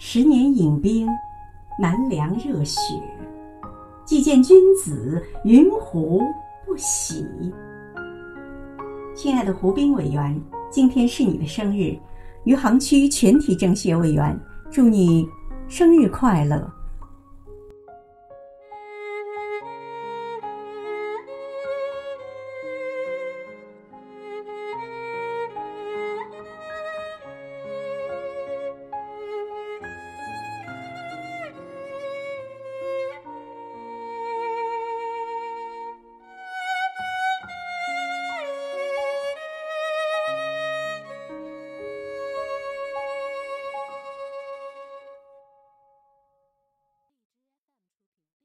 十年饮冰难凉热血。既见君子云胡不喜。亲爱的胡兵委员今天是你的生日余杭区全体政协委员祝你生日快乐。